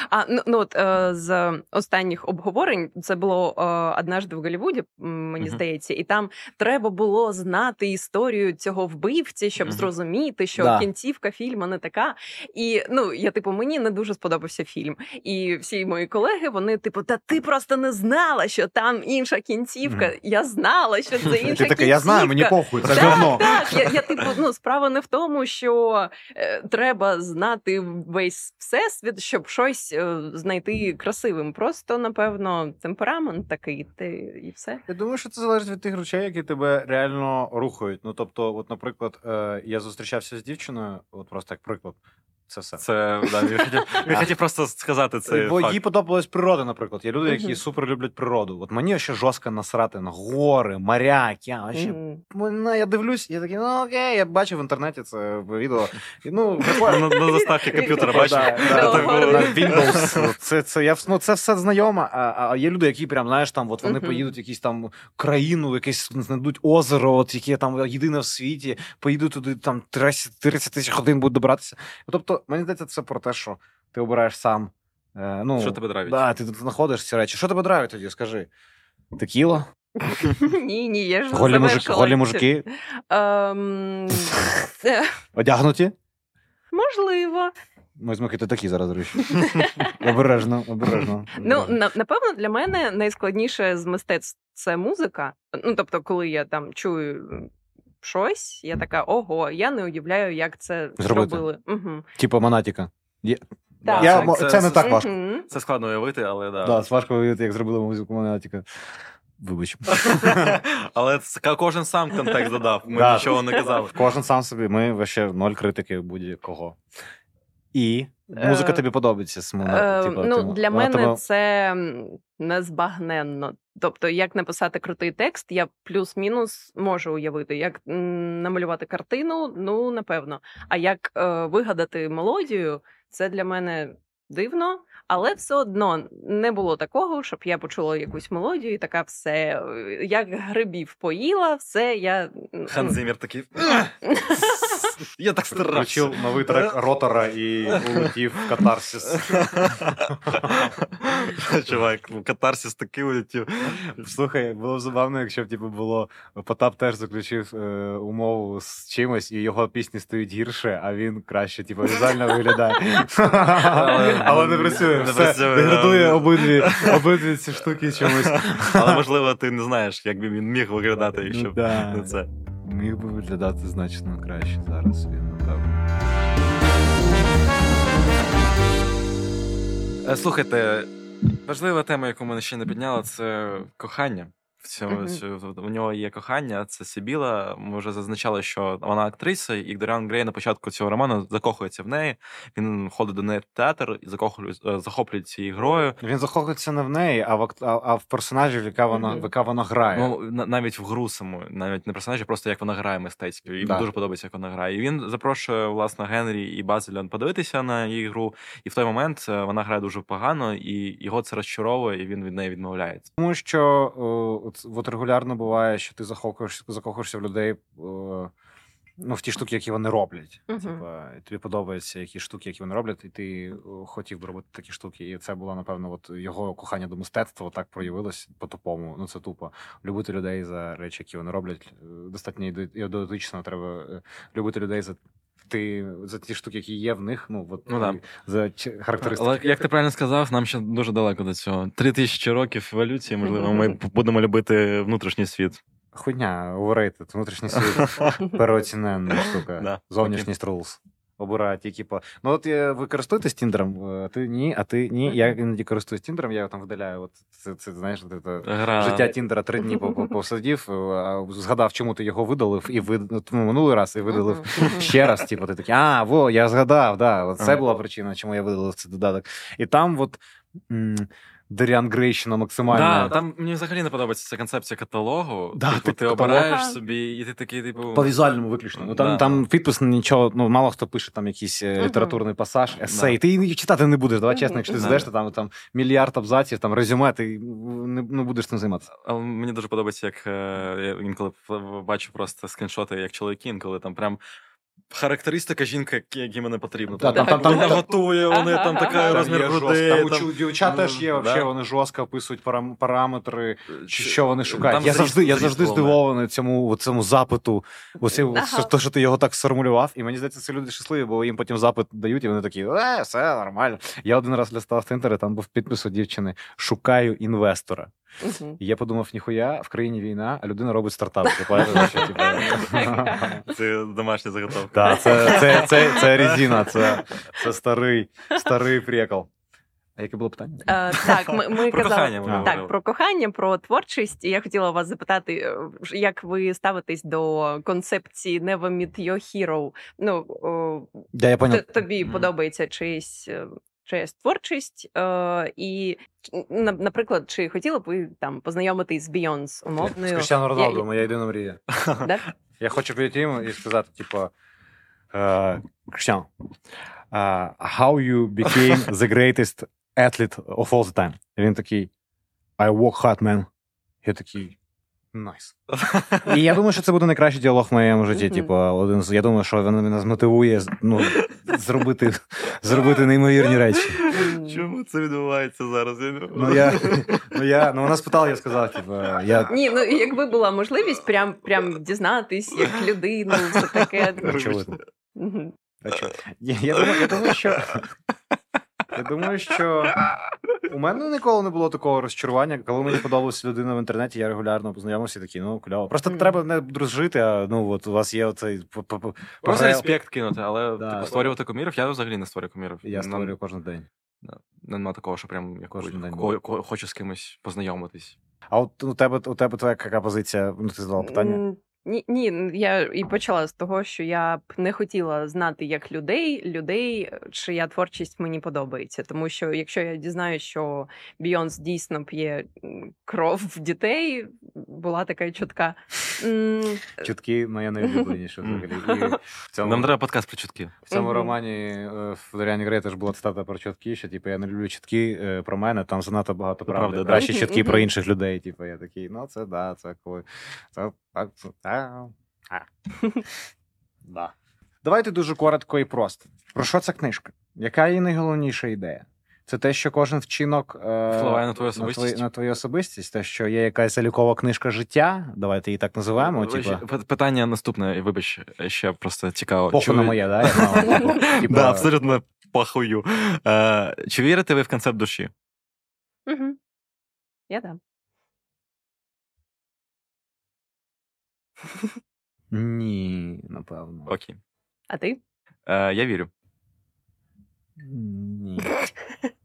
А ну, ну от з останніх обговорень це було е, однажды в Голлівуді, мені здається, і там треба було знати історію цього вбивці, щоб зрозуміти, що кінцівка фільму не така. І ну я типу, мені не дуже сподобався фільм. І всі мої колеги, вони, типу, та ти просто не знала, що там інша кінцівка. Мгм. Я знала, що це інша Ти кінцівка. така, я знаю, мені похуй, це Так. Так, я, я типу, ну справа не в тому, що е, треба знати весь всесвіт, щоб щось е, знайти красивим. Просто, напевно, темперамент такий, ти і все. Я думаю, що це залежить від тих речей, які тебе реально рухають. Ну тобто, от, наприклад, е, я зустрічався з дівчиною, от просто як приклад, це все. Це, да, він хотів, він хотів просто сказати це. Бо факт. їй подобалась природа, наприклад. Є люди, які супер люблять природу. От мені ще жорстко насрати на гори, моря, океан. Ще Мгм. ну, я дивлюсь, я такий, ну окей, я бачив в інтернеті це відео. І, Ну. На, на заставці комп'ютера, на Windows. Це, це, я, ну, це все знайомо, а, а є люди, які прям, знаєш, там, от вони поїдуть в якусь там країну, якесь знайдуть озеро, от, яке там єдине в світі, поїдуть туди, там 30 30 тисяч годин будуть добратися. Тобто, мені здається, це про те, що ти обираєш сам. Е, ну, Що тебе драйвить? Да, ти тут знаходиш ці речі. Що тебе драйвить тоді, скажи? Текіла? Ні, ні, я ж Голі, мужик, голі мужики Ем, це одягнуті. Можливо. Ми з Микити такі зараз, до речі. Обережно, обережно. Ну, на, напевно, для мене найскладніше з мистецтв це музика. Ну, тобто, коли я там чую щось, я така, ого, я не уявляю, як це Зробити. зробили. Угу. Типа Монатіка. Є- Так. Я, це- це- це, не так важко. Мгм. Це складно уявити, але да. Да, важко уявити, як зробили музику Монатіка. Вибач. Але це кожен сам контекст додав. Ми Да. нічого не казали. Кожен сам собі, ми вообще ноль критики будь-кого. І музика Е, тобі подобається Е, типу, ну, для мене тебе- це незбагненно. Тобто, як написати крутий текст, я плюс-мінус можу уявити. Як намалювати картину, ну напевно. А як е, вигадати мелодію, це для мене дивно. Але все одно не було такого, щоб я почула якусь мелодію і така все, як грибів поїла, все я. м, Хан Зиммер такий. Я так старався. Включив новий трек ротора і улетів в катарсис. Чувак, катарсис такий улетів. Слухай, було б забавно, якщо б типу, було Потап теж заключив е, умову з чимось, і його пісні стають гірше, а він краще, типу, візуально виглядає. Але не працює. Не Все, деградує обидві, обидві ці штуки чомусь. Але можливо, ти не знаєш, як би він міг виглядати, якщо Ну, це. Міг би виглядати значно краще зараз він, напевно. Е, Слухайте, важлива тема, яку ми ще не підняли, це кохання. В цьому цю- у нього є кохання, це Сибіла. Ми вже зазначали, що вона актриса, і Доріан Грей на початку цього роману закохується в неї. Він ходить до неї в театр і закохлює- е, захоплюється її грою. Він захоплюється не в неї, а в, а, а в персонажів, яка вона, Мгм. яка вона грає. Ну, на- навіть в гру саму, навіть не персонажі, просто як вона грає мистецько. Йому Да. дуже подобається, як вона грає. І він запрошує власне Генрі і Базеля подивитися на її гру. І в той момент е, вона грає дуже погано, і його це розчаровує, і він від неї відмовляється. Тому що от, от регулярно буває, що ти закохуєшся, закохуєшся в людей о, ну, в ті штуки, які вони роблять. Мгм. Типа, тобі подобаються які штуки, які вони роблять, і ти хотів би робити такі штуки. І це було, напевно, от його кохання до мистецтва так проявилось по-тупому. Ну, це тупо. Любити людей за речі, які вони роблять. е, Достатньо іде- ідеологічно треба е, любити людей за. Ти за ті штуки, які є в них, ну от Ну, да. за характеристики. Але як ти правильно сказав, нам ще дуже далеко до цього. Три тисячі років еволюції, можливо, ми будемо любити внутрішній світ. Хуйня, overrated, внутрішній світ. переоціненна штука. Зовнішній Зовнішність rules. Обирає тільки по. Ну, от ви користуєтесь Тіндером, е, ти ні, а ти ні. Я іноді користуюсь Тіндером, я там видаляю. От це, це знаєш, це, це, життя Тіндера три дні по- по- посидів, а згадав, чому ти його видалив, і ну, минулий раз і видалив ще раз. Типу, ти такий, а, во, я згадав, да, от це була причина, чому я видалив цей додаток. І там от. м, Деріан Грейщина максимально. Да, там мені взагалі не подобається ця концепція каталогу. Да, типу, ти каталог. обираєш собі, і ти такий, типу. По візуальному виключно. Ну там, Да. там підпис нічого, ну мало хто пише там якийсь Мгм. літературний пасаж, есе, Да. ти її читати не будеш. Давай чесно, якщо ти Да. зведеш, то там, там мільярд абзаців, там резюме, ти не, не будеш цим займатися. Але мені дуже подобається, як е, я інколи бачу просто скріншоти, як чоловіки, інколи там прям. Характеристика жінки, які, мене потрібно. Да, там- там- там- вона там- готує, вони там Ага. така розмір грудей. Там, там, у дівчат ну, теж є, да. взагалі, вони жорстко описують парам- параметри, чи що вони шукають. там я зріст- завжди, я завжди здивований цьому, цьому запиту. Оце, Ага. то, що ти його так сформулював. І мені здається, це люди щасливі, бо їм потім запит дають, і вони такі, е, все нормально. Я один раз листав Тинтер, і там був підпис у дівчини: Шукаю інвестора. І я подумав, ніхуя, в країні війна, а людина робить стартап. Ти пам'ятаєш, що, типу, Це домашня заготовка. Так, це, резина, це, старий, старий прикол. А яке було питання? Е, так, ми, ми Про казали кохання ми так про кохання, про творчість. І я хотіла вас запитати, е, як ви ставитесь до концепції Never Meet Your Hero? Ну о, Да, я т- тобі Мгм. подобається чиїсь. Чиясь творчість, е, і, наприклад, чи хотіли б ви там познайомитись з Бійонс З умовною? Крістіано Я- Роналду, моя єдина мрія. Да? Я хочу прийти і сказати, типу, Крістіан, е, how you became the greatest athlete of all the time? І він такий, I work hard, man. Я такий, nice. І я думаю, що це буде найкращий діалог в моєму житті. Типу, один з я думаю, що він мене змотивує ну, зробити зробити неймовірні речі. Чому це відбувається зараз? Я не Ну я ну я ну вона спитала, я сказав, типу, я Ні, ну якби була можливість прям прям дізнатись, як людину, все таке. очевидно. Мгм. Я, я, думаю, я думаю, що. Я думаю, що у мене ніколи не було такого розчарування. Коли мені подобалася людина в інтернеті, я регулярно познайомився і такий, ну кльово. Просто треба не дружити, а ну от у вас є оцей Просто респект кинути, але типу, створювати кумірів, я взагалі не створюю кумірів. Я створюю кожен день. Нема такого, що прям я хочу з кимось познайомитись. А от у тебе у тебе твоя яка позиція? Ну ти задала питання. Ні, ні, я і почала з того, що я б не хотіла знати як людей, людей, чия творчість мені подобається. Тому що якщо я дізнаюсь, що Бійонс дійсно п'є кров дітей, була така чутка. м, Чутки моє найулюбленіше взагалі. В цьому, Нам треба подкаст про чутки. в цьому романі е, в Доріані Грей теж була цитата про чутки, що типу, я не люблю чутки е, про мене, там занадто багато правди. Краще чутки про інших людей. Типу, я такий, ну це да, це коли. Це так, це а. да. Давайте дуже коротко і просто. Про що ця книжка? Яка її найголовніша ідея? Це те, що кожен вчинок е, Впливає на твою на, твої- на твою особистість, те, що є якась залікова книжка життя, давайте її так називаємо. Типу, Питання наступне, вибач, ще просто цікаво. похуй на моє, да? Я мав, типу, Да, абсолютно похую. Е, чи вірите ви в концепт душі? мгм. Я дам. Ні, напевно. Окей. А ти? Е, я вірю. Ні.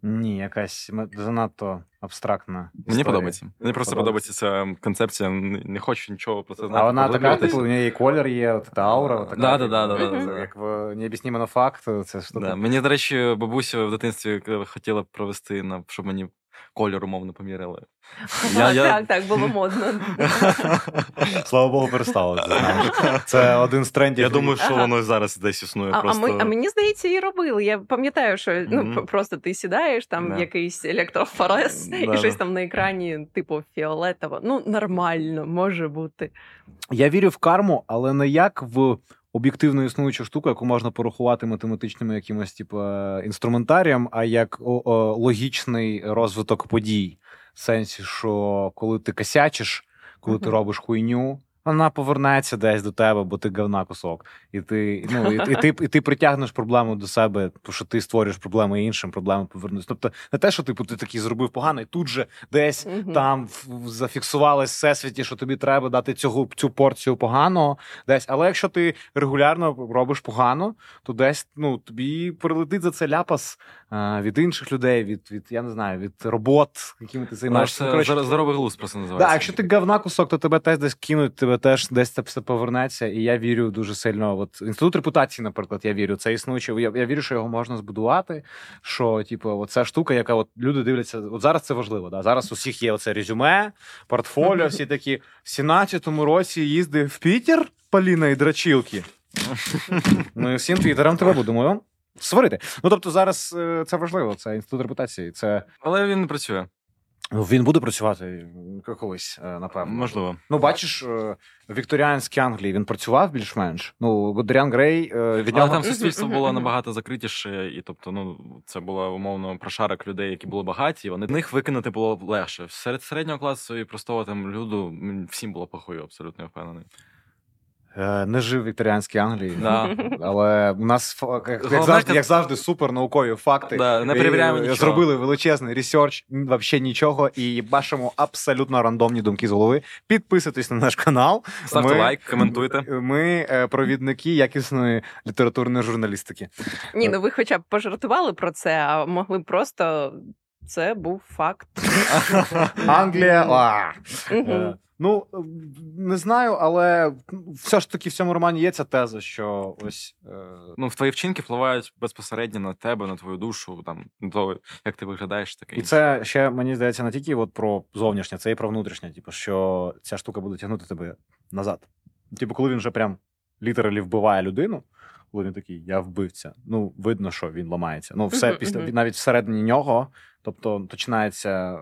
Ні, якась занадто абстрактна. Мені історія. подобається. Мені просто Подобається. подобається ця концепція. Не хочу нічого про це знати. А вона така, типу, у неї колір є, от та аура. от Така, Да, да, да, да, да. Як в необ'яснімено факт, це ж Да. Мені, до речі, бабуся в дитинстві хотіла провести, на, щоб мені кольор умовно поміряли. Я- я- Так, так, було модно. Слава Богу, перестало. Це, це один з трендів. Я думаю, що Ага. воно зараз десь існує. А, а, просто... ми, а мені здається, і робили. Я пам'ятаю, що ну п- просто ти сідаєш, там Да. якийсь електрофорез, Да, і щось там на екрані, типу, фіолетово. Ну, нормально, може бути. Я вірю в карму, але не як в об'єктивно існуючу штуку, яку можна порахувати математичними якимось, типу, інструментарієм, а як логічний розвиток подій. В сенсі, що коли ти косячиш, коли ти робиш хуйню. Вона повернеться десь до тебе, бо ти говна кусок. І ти, ну, і, і, ти, і ти притягнеш проблему до себе, тому що ти створюєш проблеми іншим, проблеми повернуться. Тобто не те, що типу, ти такий зробив погано, і тут же десь Мгм. там в- зафіксувалось всесвіті, що тобі треба дати цього цю порцію поганого десь. Але якщо ти регулярно робиш погано, то десь ну тобі прилетить за це ляпас а, від інших людей, від, від я не знаю, від робот, якими ти займаєшся. Ну, це здоровий глузд просто називається. Да, якщо ти говна кусок, то тебе теж десь кинуть, тебе теж десь це все повернеться. І я вірю дуже сильно. От інститут репутації, наприклад, я вірю. Це існуюче. Я, я вірю, що його можна збудувати. Що, типу, оця штука, яка от люди дивляться, от зараз це важливо. Да? Зараз у всіх є оце резюме, портфоліо, всі такі в 17-му році їздив в Пітер Поліна і драчілки. Ми всім твіттерам тебе будемо створити. Ну тобто, зараз е, це важливо. Це інститут репутації. Це Але він не працює. Ну, Він буде працювати колись, е, напевно. Можливо. Ну, бачиш, е, вікторіанській Англії він працював більш-менш. Ну, Годріан Грей від нього... Але там суспільство було набагато закритіше, і тобто, ну це було умовно прошарок людей, які були багаті. і Вони них викинути було легше. Серед середнього класу і простого там люду всім було похую, абсолютно я впевнений. Е, не жив в вікторіанській Англії. Да. Але у нас як, як, завжди, як завжди, супер наукові факти. Да, не перевіряємо нічого. Зробили величезний research, взагалі нічого, і бачимо абсолютно рандомні думки з голови. Підписуйтесь на наш канал. Ставте Ми- лайк, коментуйте. Ми е, провідники якісної літературної журналістики. Ні, ну ви хоча б пожартували про це, а могли б просто. Це був факт. Англія. Ну, не знаю, але все ж таки в цьому романі є ця теза, що ось. е, Ну, в твої вчинки впливають безпосередньо на тебе, на твою душу, там на то, як ти виглядаєш, таке. І інше. це ще мені здається не тільки от про зовнішнє, це і про внутрішнє. Типу, що ця штука буде тягнути тебе назад. Типу, коли він вже прям літералі вбиває людину, коли він такий, я вбивця. Ну, видно, що він ламається. Ну, все після навіть всередині нього. Тобто починається е,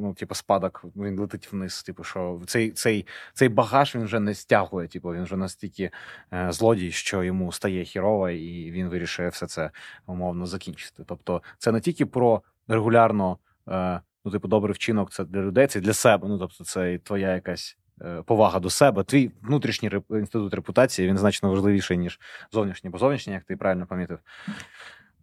ну, типу, спадок, він летить вниз. Типу, що цей, цей, цей багаж він вже не стягує. Типу, він вже настільки е, злодій, що йому стає хірово, і він вирішує все це умовно закінчити. Тобто, це не тільки про регулярно, е, ну, типу, добрий вчинок, це для людей, це для себе. Ну, тобто, це і твоя якась. Повага до себе, твій внутрішній інститут репутації він значно важливіший, ніж зовнішній, бо зовнішній, як ти правильно помітив,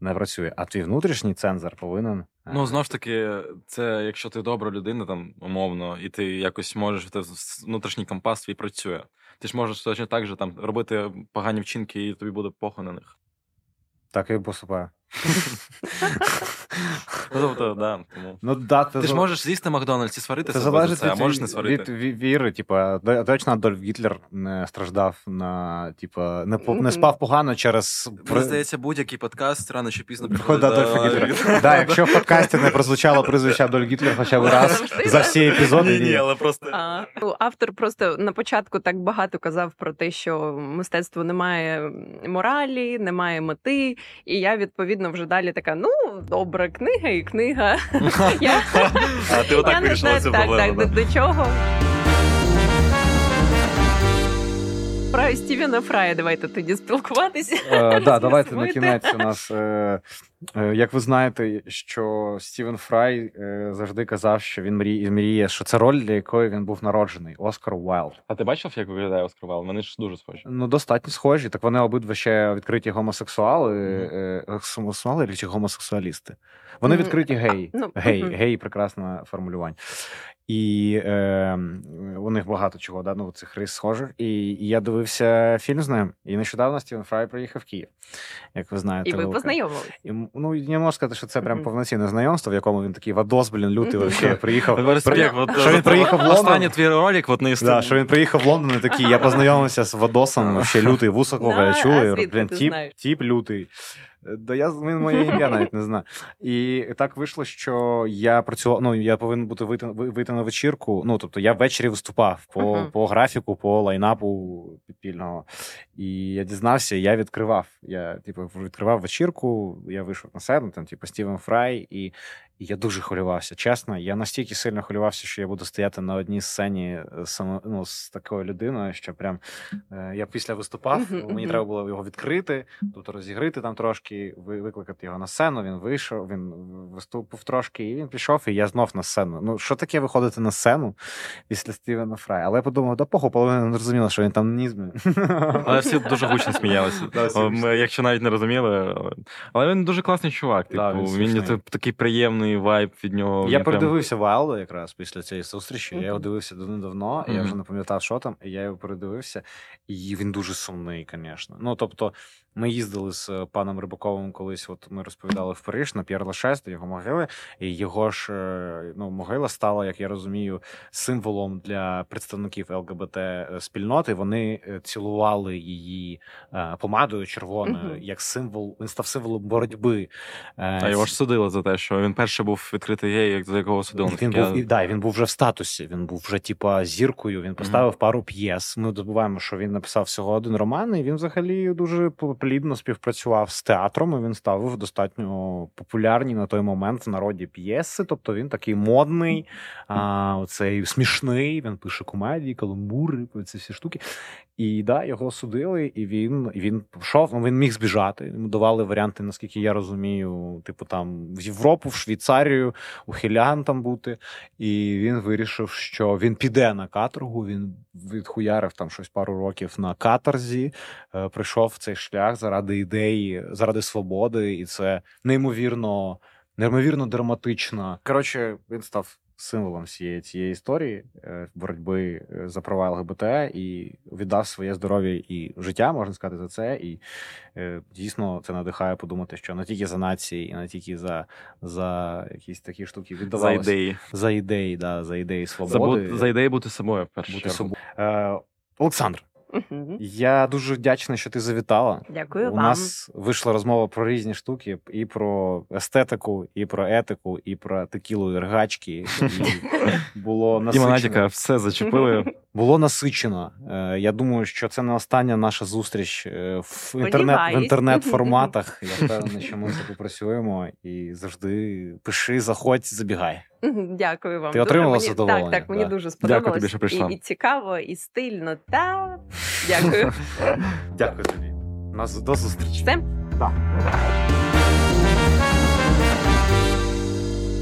не працює. А твій внутрішній цензор повинен. е, Ну, знову ж таки, це якщо ти добра людина, там умовно, і ти якось можеш, ти внутрішній компас твій працює. Ти ж можеш точно так же там робити погані вчинки, і тобі буде похо на них. Так і поступаю. Ну, тобто, да. Ну, да, Ти ж можеш з'їсти Макдональдс і сварити Це залежить а від, можеш не сварити. від віри. Типа, точно Адольф Гітлер не страждав на типа, не, по- не спав погано через Мені здається, будь-який подкаст рано чи пізно Приходить до Адольфа Гітлера. Да, якщо в подкасті не прозвучало прізвище Адольф Гітлер хоча б раз за всі епізоди. Ні, ні, але просто. А, ну, автор просто на початку так багато казав про те, що мистецтво не має моралі, немає мети. І я відповідно вже далі така: ну добра книга і книга. А ти отак вирішила цю так, проблему. так, до, до чого. Про Стівена Фрая давайте тоді спілкуватися. Так, давайте на кінець у нас. Е, як ви знаєте, що Стівен Фрай е, завжди казав, що він мріє, мріє, що це роль, для якої він був народжений Оскар Уайлд. А ти бачив, як виглядає Оскар Вайлд? Вони ж дуже схожі. Ну, достатньо схожі. Так вони обидва ще відкриті гомосексуали, гомосексуали чи гомосексуалісти. Вони Мгм. відкриті геї. Ну, Гей, гей, прекрасне формулювання. І е, у них багато чого, да, ну, цих рис схожих. І, і я дивився фільм з ним. І нещодавно Стівен Фрай приїхав в Київ, як ви знаєте. І ви. І, ну, не можу сказати, що це прям повноцінне знайомство, в якому він такий вадос, блін, лютий вообще приїхав. Що він приїхав в Лондон. Останній твій ролик, от не Да, що він приїхав в Лондон і такий, я познайомився з Вадосом, вообще лютий, вусакова, Да, я чули, блін, тіп, тіп лютий. Да я він моє ім'я навіть не знаю. І так вийшло, що я працював. Ну я повинен бути вийти, вийти на вечірку. Ну тобто я ввечері виступав по, Мгм. по графіку, по лайнапу підпільного. І я дізнався, я відкривав. Я типу відкривав вечірку, я вийшов на сцену, там, типу, Стівен Фрай, і, і я дуже хвилювався. Чесно, я настільки сильно хвилювався, що я буду стояти на одній сцені е, саме ну, з такою людиною, що прям е, я після виступав, мені треба було його відкрити, тобто розігрити там трошки, викликати його на сцену. Він вийшов, він виступив трошки, і він пішов, і я знов на сцену. Ну, що таке виходити на сцену після Стівена Фрая? Але я подумав, да поху, половина не зрозуміла, що він там ніс. блін. Але всі дуже гучно сміялися. Ми, якщо навіть не розуміли. але- Але він дуже класний чувак. Типу, Да, він він такий приємний вайб від нього. Я передивився Вайлда якраз після цієї зустрічі. Я його дивився давно, і я вже не пам'ятав, що там, і я його передивився. І він дуже сумний, звісно. Ну тобто, ми їздили з е, паном Рибаковим колись. От ми розповідали в Париж на П'єр Лашес, до його могили. І його ж е, ну, могила стала, як я розумію, символом для представників ЛГБТ спільноти. Вони е, цілували її е, помадою червоною, Мгм. як символ. Він став символом боротьби. Е, А його ж судили за те, що він перший був відкритий гей, як за якого судили. Він був, і, да, він був вже в статусі. Він був вже, типа, зіркою. Він поставив пару п'єс. Ми добуваємо, що він написав всього один роман, і він взагалі дуже плідно співпрацював з театром. І він ставив достатньо популярні на той момент в народі п'єси. Тобто він такий модний, а, оцей смішний. Він пише комедії, каламбури, ці всі штуки. І да, його судили, і він, він пішов. Ну, він міг збіжати. Йому давали варіанти, наскільки я розумію, типу там в Європу, в Швейцарію, ухилянтом бути. І він вирішив, що він піде на каторгу. Він відхуярив там щось пару років на каторзі, е, прийшов в цей шлях заради ідеї, заради свободи, і це неймовірно, неймовірно драматично. Коротше, він став. Символом всієї цієї історії е, боротьби е, за права ЛГБТ і віддав своє здоров'я і життя, можна сказати, за це. І е, дійсно це надихає подумати, що не тільки за нації, і не тільки за, за якісь такі штуки за ідеї. за ідеї, да, за ідеї За, свободи. бу- за ідеї бути собою, першу бути собою. Е, Олександр, Я дуже вдячний, що ти завітала. Дякую У вам. нас вийшла розмова про різні штуки: і про естетику, і про етику, і про текілу і ргачки. І було І насичено. Монатіка все зачепили. Було насичено. Е, Я думаю, що це не остання наша зустріч е, в інтернет в інтернет-форматах. Я впевнений, що ми попрацюємо і завжди пиши, заходь, забігай. Дякую вам. Ти отримала Мені- задоволення, Так, так, мені да. дуже Дякую тобі, що прийшла. І, і цікаво, і стильно. Та дякую. Дякую тобі. Нас до зустрічі. Все. Так.